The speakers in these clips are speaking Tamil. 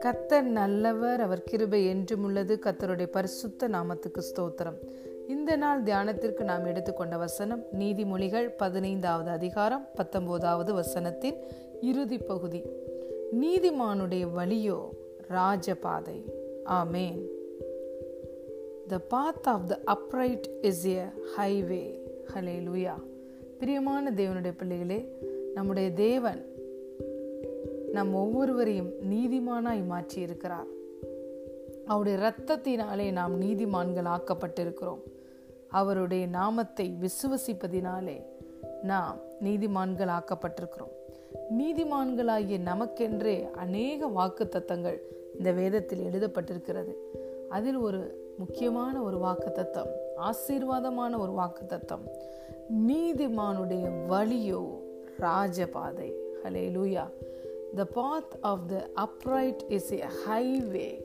கத்தர் நல்லவர் அவர் கிருபை என்றும் உள்ளது. கத்தருடைய பரிசுத்த நாமத்துக்கு ஸ்தோத்திரம். இந்த நாள் தியானத்திற்கு நாம் எடுத்துக்கொண்ட வசனம் நீதிமொழிகள் பதினைந்தாவது அதிகாரம் பத்தொன்பதாவது வசனத்தின் இறுதி பகுதி. நீதிமானுடைய வழியோ ராஜபாதை. ஆமேன். The path of the upright is a highway hallelujah பிரியமான தேவனுடைய பிள்ளைகளே நம்முடைய தேவன் நம் ஒவ்வொருவரையும் நீதிமானாய் மாற்றி இருக்கிறார் அவருடைய இரத்தத்தினாலே நாம் நீதிமான்கள் ஆக்கப்பட்டிருக்கிறோம் அவருடைய நாமத்தை விசுவசிப்பதினாலே நாம் நீதிமான்கள் ஆக்கப்பட்டிருக்கிறோம் நீதிமான்களாகிய நமக்கென்றே அநேக வாக்கு தத்தங்கள் இந்த வேதத்தில் எழுதப்பட்டிருக்கிறது. அதில் ஒரு முக்கியமான ஒரு வாக்கு தத்தம் ஆசீர்வாதமான ஒரு வாக்கு தத்தம் நீதிமானுடைய வழியோ ராஜபாதை. Hallelujah the path of the upright is a highway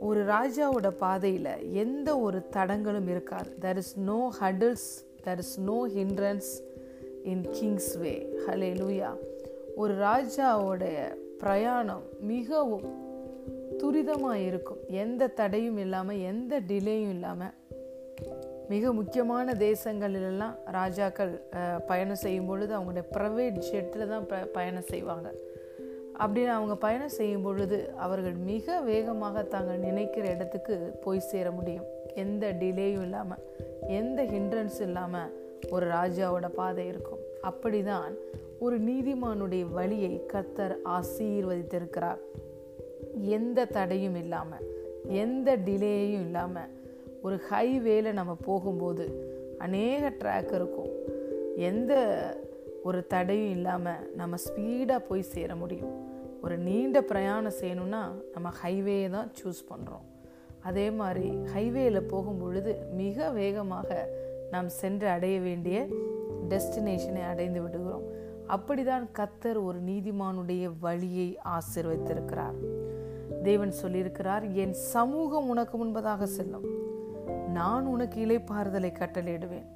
ஒரு ராஜாவோட பாதையில் எந்த ஒரு தடங்களும் இருக்காது. There is no hurdles there is no hindrance in king's way hallelujah ஒரு ராஜாவோடைய பிரயாணம் மிகவும் துரிதமாக இருக்கும் எந்த தடையும் இல்லாமல் எந்த டிலேயும் இல்லாமல் மிக முக்கியமான தேசங்களிலெல்லாம் ராஜாக்கள் பயணம் செய்யும் பொழுது அவங்களுடைய ப்ரைவேட் ஜெட்டில் தான் ப பயணம் செய்வாங்க. அப்படின்னு அவங்க பயணம் செய்யும் பொழுது அவர்கள் மிக வேகமாக தாங்கள் நினைக்கிற இடத்துக்கு போய் சேர முடியும். எந்த டிலேயும் இல்லாமல் எந்த ஹிண்ட்ரன்ஸ் இல்லாமல் ஒரு ராஜாவோட பாதை இருக்கும். அப்படிதான் ஒரு நீதிமானுடைய வழியை கத்தர் ஆசீர்வதித்திருக்கிறார். எந்த தடையும் இல்லாமல் எந்த டிலேயும் இல்லாமல் ஒரு ஹைவேல நம்ம போகும்போது அநேக ட்ராக் இருக்கும். எந்த ஒரு தடையும் இல்லாமல் நம்ம ஸ்பீடாக போய் சேர முடியும். ஒரு நீண்ட பிரயாணம் செய்யணும்னா நம்ம ஹைவே தான் சூஸ் பண்ணுறோம் அதே மாதிரி ஹைவேயில் போகும் பொழுது மிக வேகமாக நாம் சென்று அடைய வேண்டிய டெஸ்டினேஷனை அடைந்து விடுகிறோம். அப்படிதான் கத்தர் ஒரு நீதிமானுடைய வழியை ஆசிர்வதித்திருக்கிறார். தேவன் சொல்லியிருக்கிறார் என் சமூகம் உனக்கு முன்பதாக செல்லும். நான் உனக்கு இலைப்பாறுதலை கட்டளையிடுவேன்.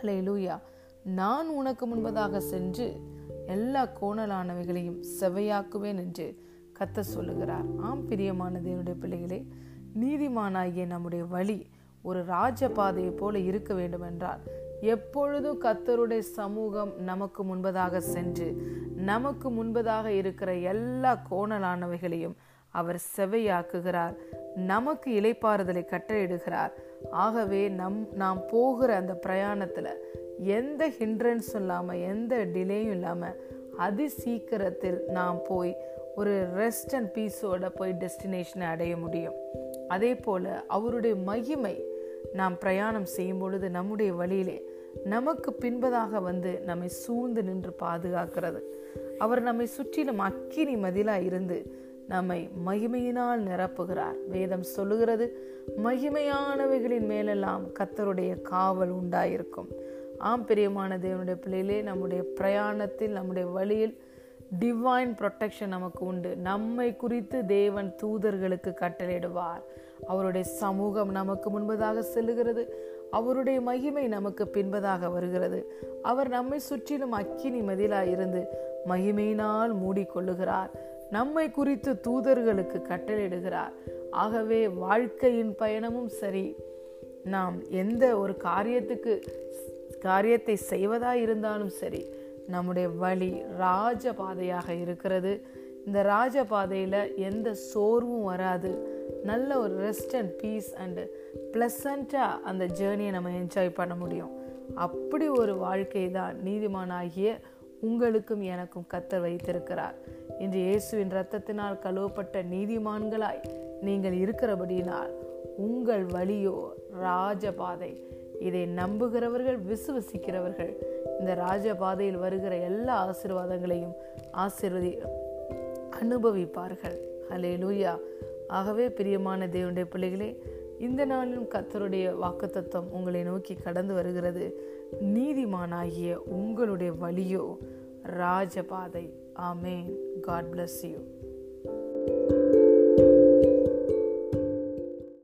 ஹலே லூயா நான் உனக்கு முன்பதாக சென்று எல்லா கோணலானவைகளையும் செவையாக்குவேன் என்று கத்த சொல்லுகிறார். ஆம் பிரியமான தேவனுடைய பிள்ளைகளே நீதிமானாகிய நம்முடைய வழி ஒரு ராஜபாதையை போல இருக்க வேண்டும் என்றால் எப்பொழுதும் கத்தருடைய சமூகம் நமக்கு முன்பதாக சென்று நமக்கு முன்பதாக இருக்கிற எல்லா கோணலானவைகளையும் அவர் செவையாக்குகிறார். நமக்கு இலைப்பாறுதலை கட்டளையிடுகிறார். ஆகவே நம் நாம் போகிற அந்த பிரயாணத்தில் எந்த ஹிண்ட்ரன்ஸும் இல்லாமல் எந்த டிலேயும் இல்லாமல் அதி சீக்கிரத்தில் நாம் போய் ஒரு ரெஸ்ட் அண்ட் பீஸோட போய் டெஸ்டினேஷனை அடைய முடியும். அதே போல் அவருடைய மகிமை நாம் பிரயாணம் செய்யும் பொழுது நம்முடைய வழியிலே நமக்கு பின்பதாக வந்து நம்மை சூழ்ந்து நின்று பாதுகாக்கிறது. அவர் நம்மை சுற்றிலும் அக்கினி மதிலாக இருந்து நம்மை மகிமையினால் நிரப்புகிறார். வேதம் சொல்லுகிறது மகிமையானவைகளின் மேலெல்லாம் கத்தருடைய காவல் உண்டாயிருக்கும். ஆம் பிரியமான தேவனுடைய பிள்ளையிலே நம்முடைய பிரயாணத்தில் நம்முடைய வழியில் டிவைன் ப்ரொட்டெக்ஷன் நமக்கு உண்டு. நம்மை குறித்து தேவன் தூதர்களுக்கு கட்டளையிடுவார். அவருடைய சமூகம் நமக்கு முன்பதாக செல்லுகிறது. அவருடைய மகிமை நமக்கு பின்பதாக வருகிறது. அவர் நம்மை சுற்றிலும் அக்கினி மதிலாய் இருந்து மகிமையினால் மூடிக்கொள்ளுகிறார். நம்மை குறித்து தூதர்களுக்கு கட்டளையிடுகிறார். ஆகவே வாழ்க்கையின் பயணமும் சரி. நாம் எந்த ஒரு காரியத்துக்கு காரியத்தை செய்வதா இருந்தாலும் சரி நம்முடைய வழி ராஜபாதையாக இருக்கிறது. இந்த ராஜபாதையில் எந்த சோர்வும் வராது. நல்ல ஒரு ரெஸ்ட் அண்ட் பீஸ் அண்டு ப்ளசண்ட்டாக அந்த ஜேர்னியை நம்ம என்ஜாய் பண்ண முடியும். அப்படி ஒரு வாழ்க்கை தான் நீதிமானாகிய உங்களுக்கும் எனக்கும் கத்தர் வைத்திருக்கிறார். இன்று இயேசுவின் இரத்தத்தினால் கழுவப்பட்ட நீதிமான்களாய் நீங்கள் இருக்கிறபடியினால் உங்கள் வழியோ ராஜபாதை. இதை நம்புகிறவர்கள் விசுவசிக்கிறவர்கள் இந்த ராஜபாதையில் வருகிற எல்லா ஆசீர்வாதங்களையும் ஆசிர்வதி அனுபவிப்பார்கள். ஹலே லூயா ஆகவே பிரியமான தேவனுடைய பிள்ளைகளே இந்த நாளிலும் கத்தருடைய வாக்குத்தத்தம் உங்களை நோக்கி கடந்து வருகிறது. நீதிமானாகிய உங்களுடைய வழியோ? ராஜபாதை. ஆமேன். God bless you